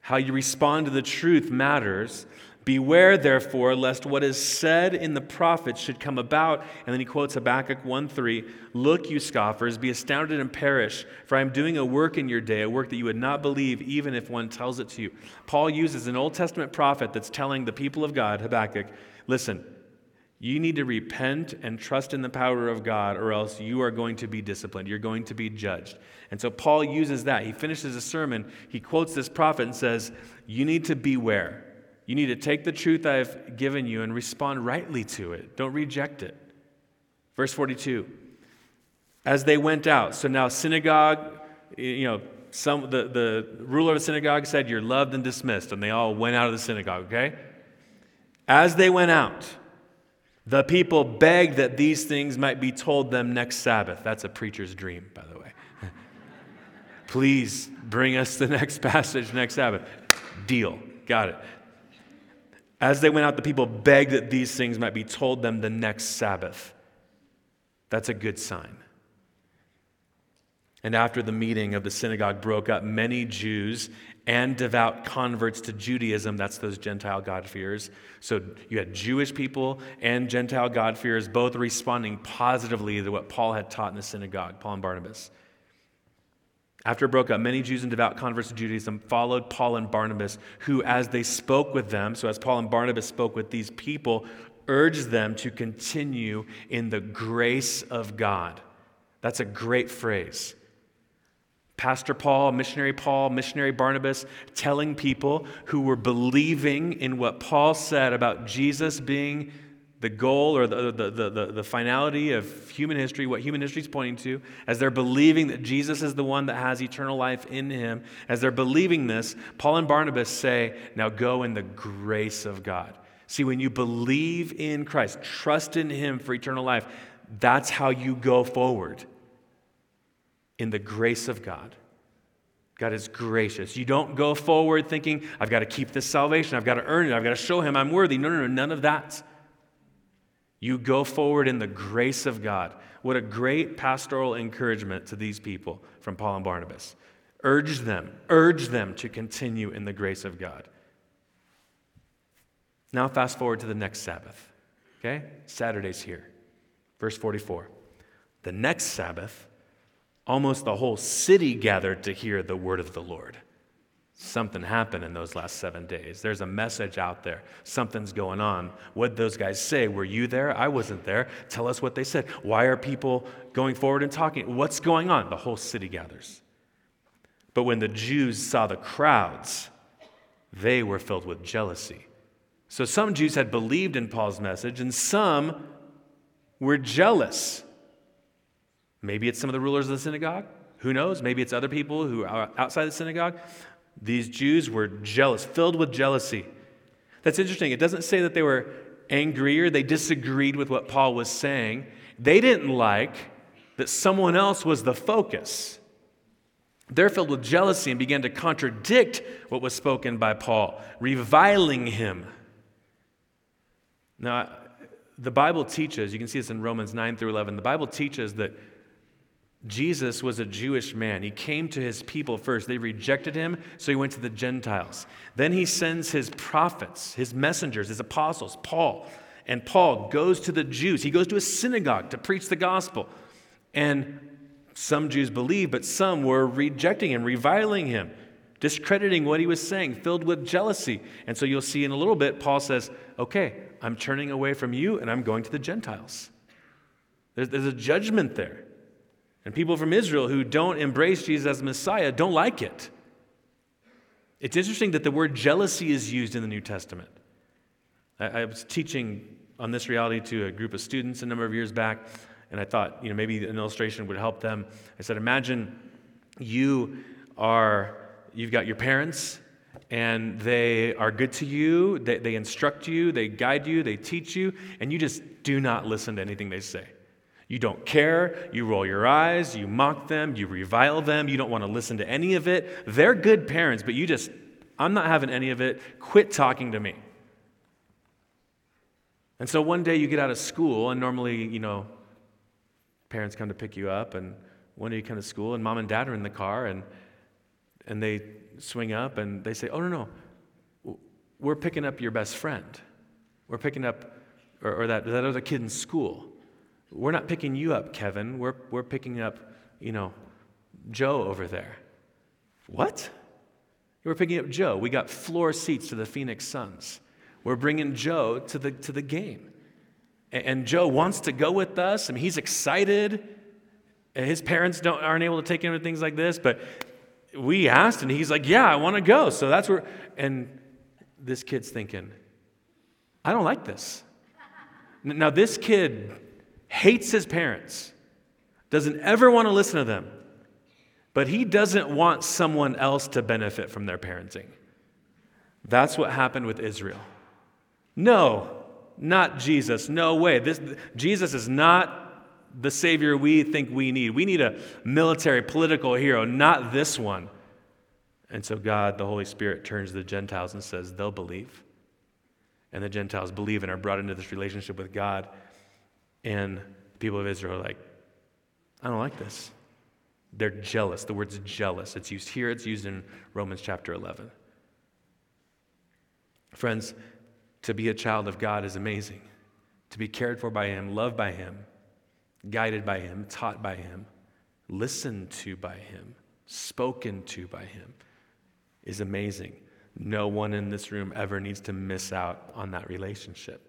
[SPEAKER 1] How you respond to the truth matters, Beware, therefore, lest what is said in the prophets should come about. And then he quotes Habakkuk 1 3 Look, you scoffers, be astounded and perish, for I am doing a work in your day, a work that you would not believe, even if one tells it to you. Paul uses an Old Testament prophet that's telling the people of God, Habakkuk, listen, you need to repent and trust in the power of God, or else you are going to be disciplined. You're going to be judged. And so Paul uses that. He finishes a sermon, he quotes this prophet and says, You need to beware. You need to take the truth I've given you and respond rightly to it. Don't reject it. Verse 42 As they went out, so now synagogue, you know, some, the, the ruler of the synagogue said, You're loved and dismissed. And they all went out of the synagogue, okay? As they went out, the people begged that these things might be told them next Sabbath. That's a preacher's dream, by the way. Please bring us the next passage next Sabbath. Deal. Got it. As they went out, the people begged that these things might be told them the next Sabbath. That's a good sign. And after the meeting of the synagogue broke up, many Jews and devout converts to Judaism, that's those Gentile God-fearers. So you had Jewish people and Gentile God-fearers both responding positively to what Paul had taught in the synagogue, Paul and Barnabas. After it broke up, many Jews and devout converts to Judaism followed Paul and Barnabas, who, as they spoke with them, so as Paul and Barnabas spoke with these people, urged them to continue in the grace of God. That's a great phrase. Pastor Paul, missionary Paul, missionary Barnabas, telling people who were believing in what Paul said about Jesus being the goal or the, the, the, the, finality of human history, what human history is pointing to, as they're believing that Jesus is the one that has eternal life in him, as they're believing this, Paul and Barnabas say, Now go in the grace of God. See, when you believe in Christ, trust in him for eternal life, that's how you go forward in the grace of God. God is gracious. You don't go forward thinking, I've got to keep this salvation, I've got to earn it, I've got to show him I'm worthy. No, no, no, none of that. You go forward in the grace of God. What a great pastoral encouragement to these people from Paul and Barnabas. Urge them, urge them to continue in the grace of God. Now, fast forward to the next Sabbath. Okay? Saturday's here. Verse 44. The next Sabbath, almost the whole city gathered to hear the word of the Lord. Something happened in those last seven days. There's a message out there. Something's going on. What those guys say? Were you there? I wasn't there. Tell us what they said. Why are people going forward and talking? What's going on? The whole city gathers. But when the Jews saw the crowds, they were filled with jealousy. So some Jews had believed in Paul's message, and some were jealous. Maybe it's some of the rulers of the synagogue. Who knows? Maybe it's other people who are outside the synagogue. These Jews were jealous, filled with jealousy. That's interesting. It doesn't say that they were angry or they disagreed with what Paul was saying. They didn't like that someone else was the focus. They're filled with jealousy and began to contradict what was spoken by Paul, reviling him. Now, the Bible teaches, you can see this in Romans 9 through 11, the Bible teaches that Jesus was a Jewish man. He came to his people first. They rejected him, so he went to the Gentiles. Then he sends his prophets, his messengers, his apostles, Paul. And Paul goes to the Jews. He goes to a synagogue to preach the gospel. And some Jews believed, but some were rejecting him, reviling him, discrediting what he was saying, filled with jealousy. And so you'll see in a little bit, Paul says, Okay, I'm turning away from you and I'm going to the Gentiles. There's, there's a judgment there. And people from Israel who don't embrace Jesus as Messiah don't like it. It's interesting that the word jealousy is used in the New Testament. I, I was teaching on this reality to a group of students a number of years back, and I thought, you know, maybe an illustration would help them. I said, imagine you are, you've got your parents, and they are good to you, they, they instruct you, they guide you, they teach you, and you just do not listen to anything they say. You don't care. You roll your eyes. You mock them. You revile them. You don't want to listen to any of it. They're good parents, but you just, I'm not having any of it. Quit talking to me. And so one day you get out of school, and normally, you know, parents come to pick you up, and one day you come to school, and mom and dad are in the car, and, and they swing up and they say, Oh, no, no. we're picking up your best friend. We're picking up, or, or that, that other kid in school. We're not picking you up, Kevin. We're, we're picking up, you know, Joe over there. What? We're picking up Joe. We got floor seats to the Phoenix Suns. We're bringing Joe to the, to the game. And, and Joe wants to go with us. Mean, he's excited. And his parents don't, aren't able to take him to things like this, but we asked, and he's like, Yeah, I want to go. So that's where, and this kid's thinking, I don't like this. Now, this kid hates his parents, doesn't ever want to listen to them, but he doesn't want someone else to benefit from their parenting. That's what happened with Israel. No, not Jesus. No way. This, Jesus is not the Savior we think we need. We need a military, political hero, not this one. And so God, the Holy Spirit, turns to the Gentiles and says, they'll believe. And the Gentiles believe and are brought into this relationship with God. And the people of Israel are like, I don't like this. They're jealous. The word's jealous. It's used here, it's used in Romans chapter 11. Friends, to be a child of God is amazing. To be cared for by Him, loved by Him, guided by Him, taught by Him, listened to by Him, spoken to by Him is amazing. No one in this room ever needs to miss out on that relationship.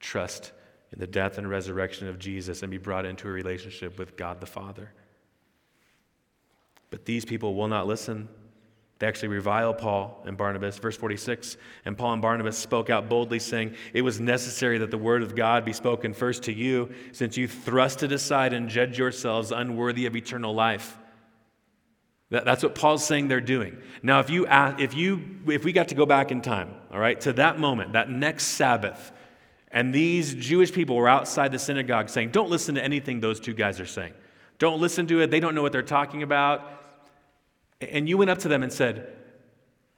[SPEAKER 1] Trust in the death and resurrection of Jesus and be brought into a relationship with God the Father. But these people will not listen. They actually revile Paul and Barnabas. Verse 46 And Paul and Barnabas spoke out boldly, saying, It was necessary that the word of God be spoken first to you, since you thrust it aside and judge yourselves unworthy of eternal life. That, that's what Paul's saying they're doing. Now, if, you, ask, if, you, if we got to go back in time, all right, to that moment, that next Sabbath, and these Jewish people were outside the synagogue saying, Don't listen to anything those two guys are saying. Don't listen to it. They don't know what they're talking about. And you went up to them and said,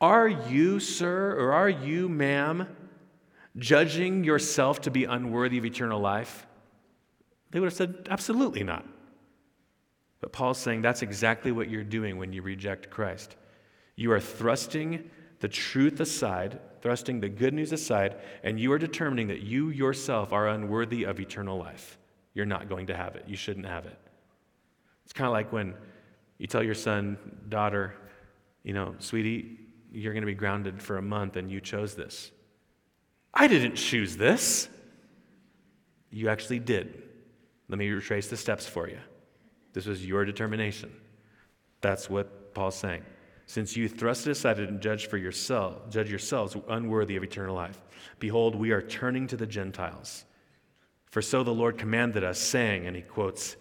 [SPEAKER 1] Are you, sir, or are you, ma'am, judging yourself to be unworthy of eternal life? They would have said, Absolutely not. But Paul's saying that's exactly what you're doing when you reject Christ. You are thrusting the truth aside, thrusting the good news aside, and you are determining that you yourself are unworthy of eternal life. You're not going to have it. You shouldn't have it. It's kind of like when you tell your son, daughter, you know, sweetie, you're going to be grounded for a month and you chose this. I didn't choose this. You actually did. Let me retrace the steps for you. This was your determination. That's what Paul's saying. Since you thrust it aside and judge for yourself, judge yourselves unworthy of eternal life. Behold, we are turning to the Gentiles. For so the Lord commanded us, saying, and he quotes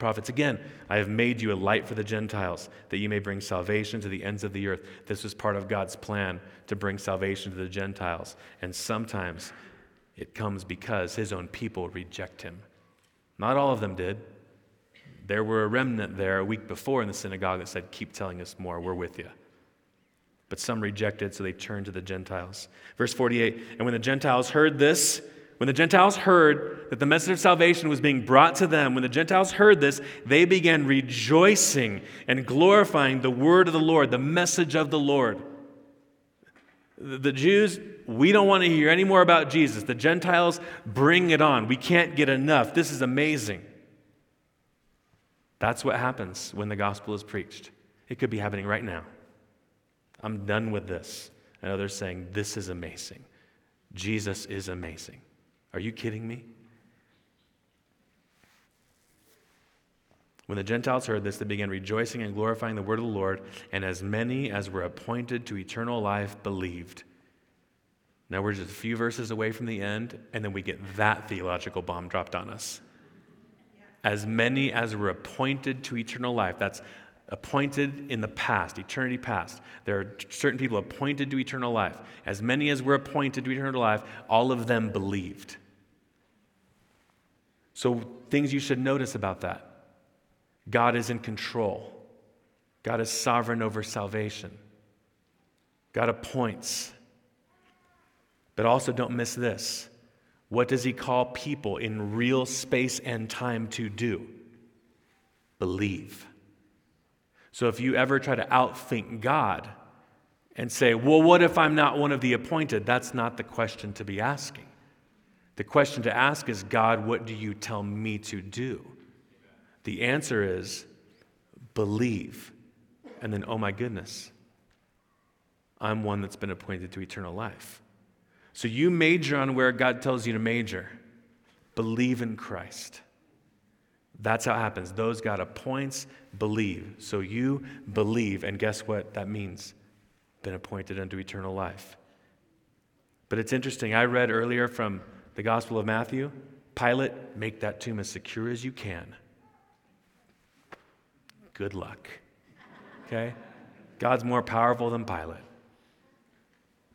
[SPEAKER 1] prophets again i have made you a light for the gentiles that you may bring salvation to the ends of the earth this was part of god's plan to bring salvation to the gentiles and sometimes it comes because his own people reject him not all of them did there were a remnant there a week before in the synagogue that said keep telling us more we're with you but some rejected so they turned to the gentiles verse 48 and when the gentiles heard this when the Gentiles heard that the message of salvation was being brought to them, when the Gentiles heard this, they began rejoicing and glorifying the word of the Lord, the message of the Lord. The Jews, we don't want to hear any more about Jesus. The Gentiles, bring it on. We can't get enough. This is amazing. That's what happens when the gospel is preached. It could be happening right now. I'm done with this. And others saying, This is amazing. Jesus is amazing. Are you kidding me? When the Gentiles heard this, they began rejoicing and glorifying the word of the Lord, and as many as were appointed to eternal life believed. Now we're just a few verses away from the end, and then we get that theological bomb dropped on us. As many as were appointed to eternal life. That's appointed in the past, eternity past. There are certain people appointed to eternal life. As many as were appointed to eternal life, all of them believed. So, things you should notice about that God is in control, God is sovereign over salvation, God appoints. But also, don't miss this. What does he call people in real space and time to do? Believe. So if you ever try to outthink God, and say, well, what if I'm not one of the appointed? That's not the question to be asking. The question to ask is, God, what do you tell me to do? The answer is, believe. And then, oh my goodness, I'm one that's been appointed to eternal life. So you major on where God tells you to major. Believe in Christ. That's how it happens. Those God appoints, believe. So you believe, and guess what that means? Been appointed unto eternal life. But it's interesting. I read earlier from the Gospel of Matthew Pilate, make that tomb as secure as you can. Good luck. Okay? God's more powerful than Pilate.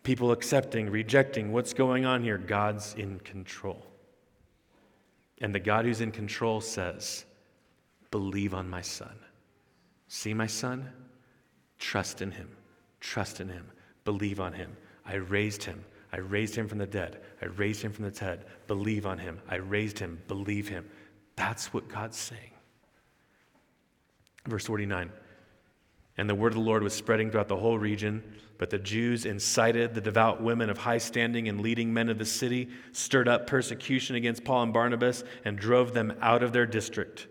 [SPEAKER 1] People accepting, rejecting, what's going on here? God's in control. And the God who's in control says, Believe on my son. See my son? Trust in him. Trust in him. Believe on him. I raised him. I raised him from the dead. I raised him from the dead. Believe on him. I raised him. Believe him. That's what God's saying. Verse 49 And the word of the Lord was spreading throughout the whole region. But the Jews incited the devout women of high standing and leading men of the city, stirred up persecution against Paul and Barnabas, and drove them out of their district.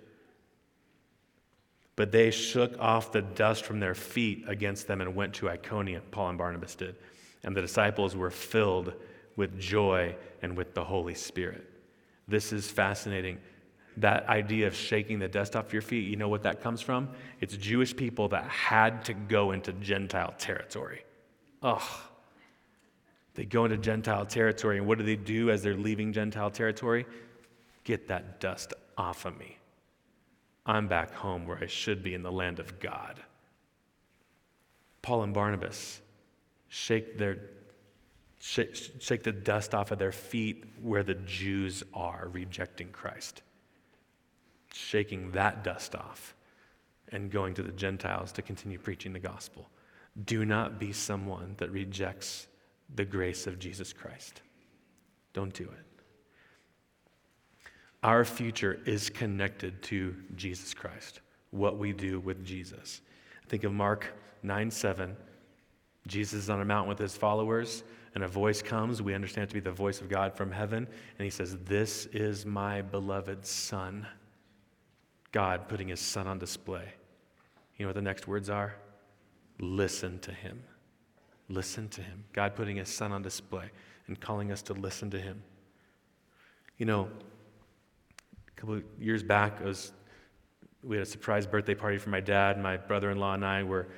[SPEAKER 1] But they shook off the dust from their feet against them and went to Iconium, Paul and Barnabas did. And the disciples were filled with joy and with the Holy Spirit. This is fascinating. That idea of shaking the dust off your feet, you know what that comes from? It's Jewish people that had to go into Gentile territory. Ugh. They go into Gentile territory, and what do they do as they're leaving Gentile territory? Get that dust off of me. I'm back home where I should be in the land of God. Paul and Barnabas shake their shake, shake the dust off of their feet where the Jews are rejecting Christ. Shaking that dust off and going to the Gentiles to continue preaching the gospel. Do not be someone that rejects the grace of Jesus Christ. Don't do it. Our future is connected to Jesus Christ, what we do with Jesus. Think of Mark 9 7. Jesus is on a mountain with his followers, and a voice comes. We understand it to be the voice of God from heaven, and he says, This is my beloved Son. God putting his Son on display. You know what the next words are? Listen to him. Listen to him. God putting his Son on display and calling us to listen to him. You know, a couple of years back, was, we had a surprise birthday party for my dad. My brother in law and I were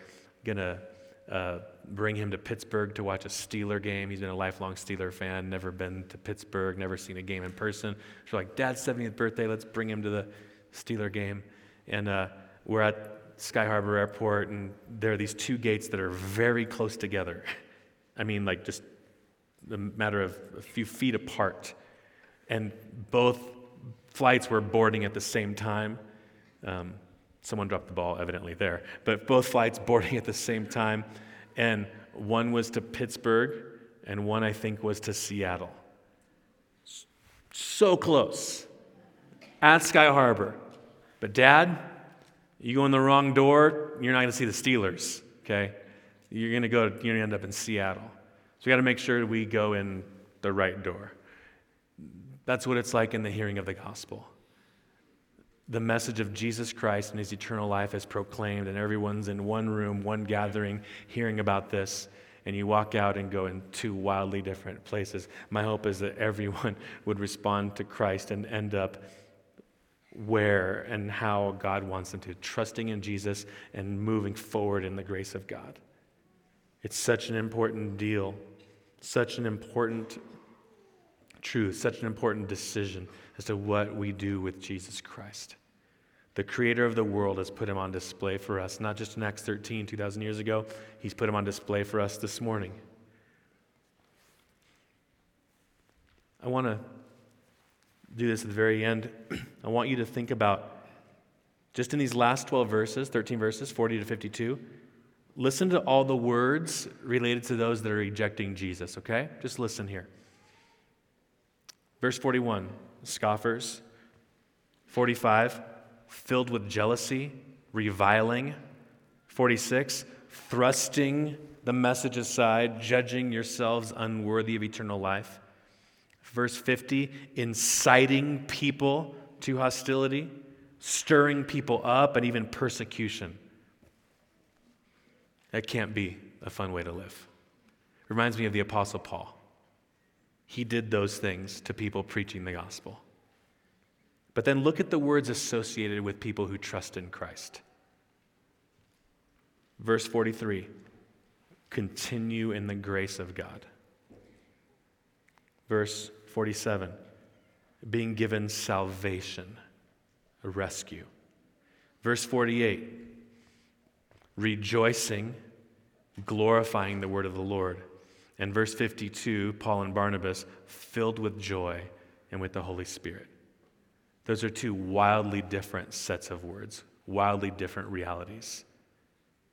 [SPEAKER 1] going to uh, bring him to Pittsburgh to watch a Steeler game. He's been a lifelong Steeler fan, never been to Pittsburgh, never seen a game in person. So, like, Dad's 70th birthday, let's bring him to the Steeler game. And uh, we're at Sky Harbor Airport, and there are these two gates that are very close together. I mean, like, just a matter of a few feet apart. And both flights were boarding at the same time. Um, someone dropped the ball, evidently, there. But both flights boarding at the same time. And one was to Pittsburgh, and one, I think, was to Seattle. So close at Sky Harbor. But, Dad, you go in the wrong door, you're not going to see the Steelers, okay? You're going to go, you're going to end up in Seattle. So we got to make sure we go in the right door. That's what it's like in the hearing of the gospel. The message of Jesus Christ and his eternal life is proclaimed, and everyone's in one room, one gathering, hearing about this, and you walk out and go in two wildly different places. My hope is that everyone would respond to Christ and end up where and how God wants them to, trusting in Jesus and moving forward in the grace of God. It's such an important deal, such an important truth, such an important decision as to what we do with Jesus Christ. The creator of the world has put him on display for us, not just in Acts 13, 2,000 years ago, he's put him on display for us this morning. I want to do this at the very end. I want you to think about just in these last 12 verses, 13 verses, 40 to 52, listen to all the words related to those that are rejecting Jesus, okay? Just listen here. Verse 41, scoffers. 45, filled with jealousy, reviling. 46, thrusting the message aside, judging yourselves unworthy of eternal life. Verse 50, inciting people to hostility, stirring people up, and even persecution. That can't be a fun way to live. Reminds me of the Apostle Paul. He did those things to people preaching the gospel. But then look at the words associated with people who trust in Christ. Verse 43 continue in the grace of God. Verse 47 being given salvation, a rescue. Verse 48 rejoicing, glorifying the word of the Lord. And verse 52, Paul and Barnabas filled with joy and with the Holy Spirit. Those are two wildly different sets of words, wildly different realities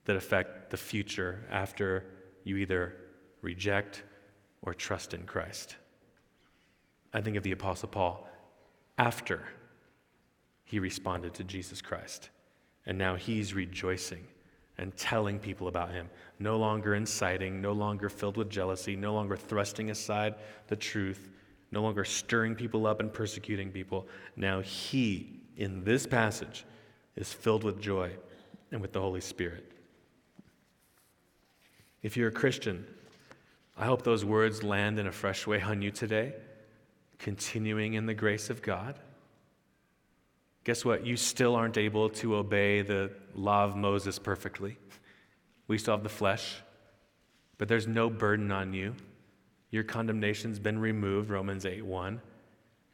[SPEAKER 1] that affect the future after you either reject or trust in Christ. I think of the Apostle Paul after he responded to Jesus Christ. And now he's rejoicing and telling people about him. No longer inciting, no longer filled with jealousy, no longer thrusting aside the truth, no longer stirring people up and persecuting people. Now he, in this passage, is filled with joy and with the Holy Spirit. If you're a Christian, I hope those words land in a fresh way on you today, continuing in the grace of God. Guess what? You still aren't able to obey the law of Moses perfectly. We still have the flesh, but there's no burden on you. Your condemnation's been removed, Romans 8 1.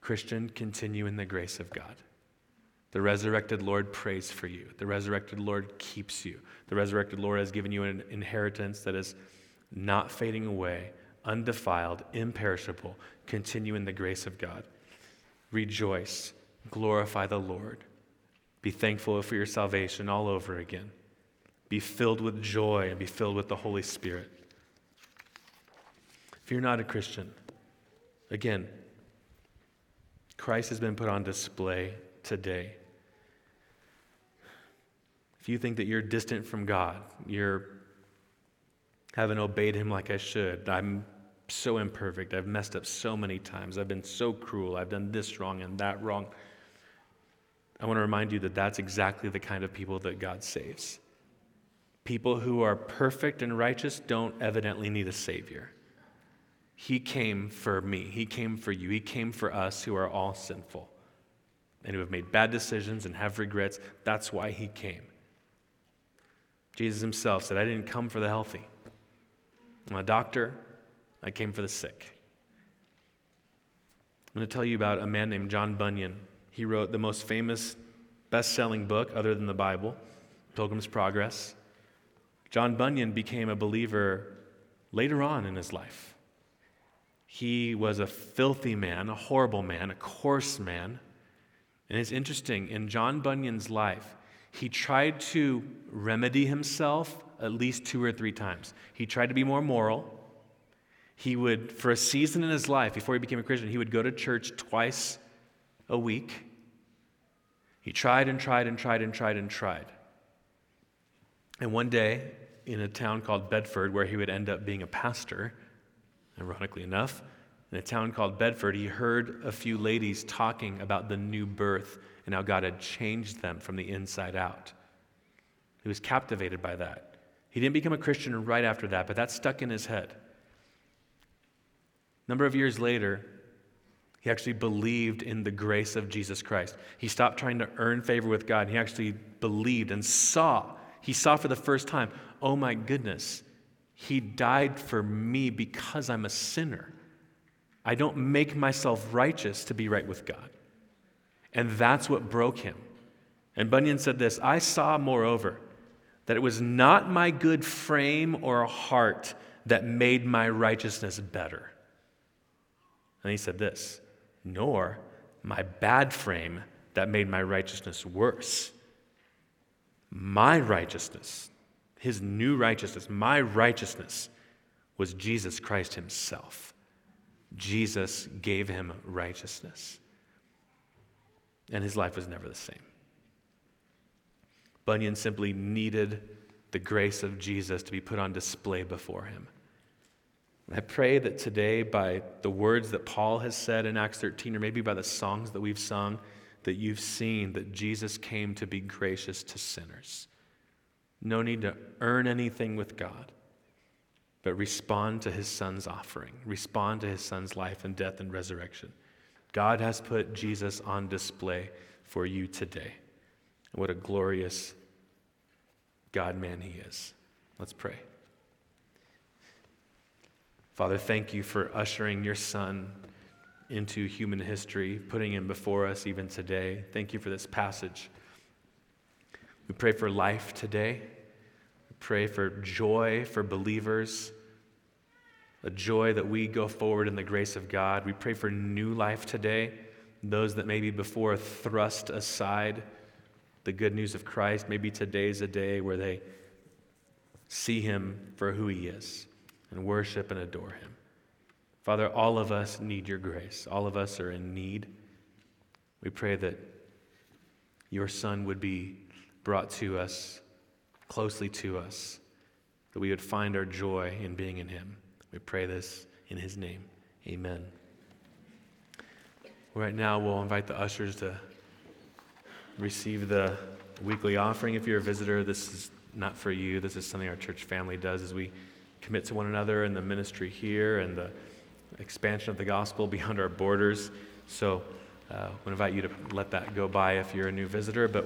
[SPEAKER 1] Christian, continue in the grace of God. The resurrected Lord prays for you. The resurrected Lord keeps you. The resurrected Lord has given you an inheritance that is not fading away, undefiled, imperishable. Continue in the grace of God. Rejoice, glorify the Lord. Be thankful for your salvation all over again. Be filled with joy and be filled with the Holy Spirit. If you're not a Christian, again, Christ has been put on display today. If you think that you're distant from God, you're haven't obeyed him like I should. I'm so imperfect. I've messed up so many times. I've been so cruel. I've done this wrong and that wrong. I want to remind you that that's exactly the kind of people that God saves. People who are perfect and righteous don't evidently need a Savior. He came for me, He came for you, He came for us who are all sinful and who have made bad decisions and have regrets. That's why He came. Jesus Himself said, I didn't come for the healthy. I'm a doctor, I came for the sick. I'm going to tell you about a man named John Bunyan. He wrote the most famous best selling book, other than the Bible, Pilgrim's Progress. John Bunyan became a believer later on in his life. He was a filthy man, a horrible man, a coarse man. And it's interesting, in John Bunyan's life, he tried to remedy himself at least two or three times. He tried to be more moral. He would, for a season in his life, before he became a Christian, he would go to church twice a week. He tried and tried and tried and tried and tried. And one day, in a town called Bedford, where he would end up being a pastor, ironically enough. In a town called Bedford, he heard a few ladies talking about the new birth and how God had changed them from the inside out. He was captivated by that. He didn't become a Christian right after that, but that stuck in his head. A number of years later, he actually believed in the grace of Jesus Christ. He stopped trying to earn favor with God. He actually believed and saw. He saw for the first time, oh my goodness, he died for me because I'm a sinner. I don't make myself righteous to be right with God. And that's what broke him. And Bunyan said this I saw, moreover, that it was not my good frame or heart that made my righteousness better. And he said this, nor my bad frame that made my righteousness worse. My righteousness, his new righteousness, my righteousness, was Jesus Christ himself. Jesus gave him righteousness. And his life was never the same. Bunyan simply needed the grace of Jesus to be put on display before him. I pray that today, by the words that Paul has said in Acts 13, or maybe by the songs that we've sung, that you've seen that Jesus came to be gracious to sinners. No need to earn anything with God, but respond to his son's offering, respond to his son's life and death and resurrection. God has put Jesus on display for you today. What a glorious God man he is. Let's pray. Father, thank you for ushering your son into human history, putting him before us even today. Thank you for this passage. We pray for life today. We pray for joy for believers, a joy that we go forward in the grace of God. We pray for new life today, those that maybe before thrust aside the good news of Christ. Maybe today's a day where they see him for who he is and worship and adore him. Father, all of us need your grace. All of us are in need. We pray that your Son would be brought to us, closely to us, that we would find our joy in being in him. We pray this in his name. Amen. Right now, we'll invite the ushers to receive the weekly offering. If you're a visitor, this is not for you. This is something our church family does as we commit to one another and the ministry here and the expansion of the gospel beyond our borders. So uh, I invite you to let that go by if you're a new visitor. But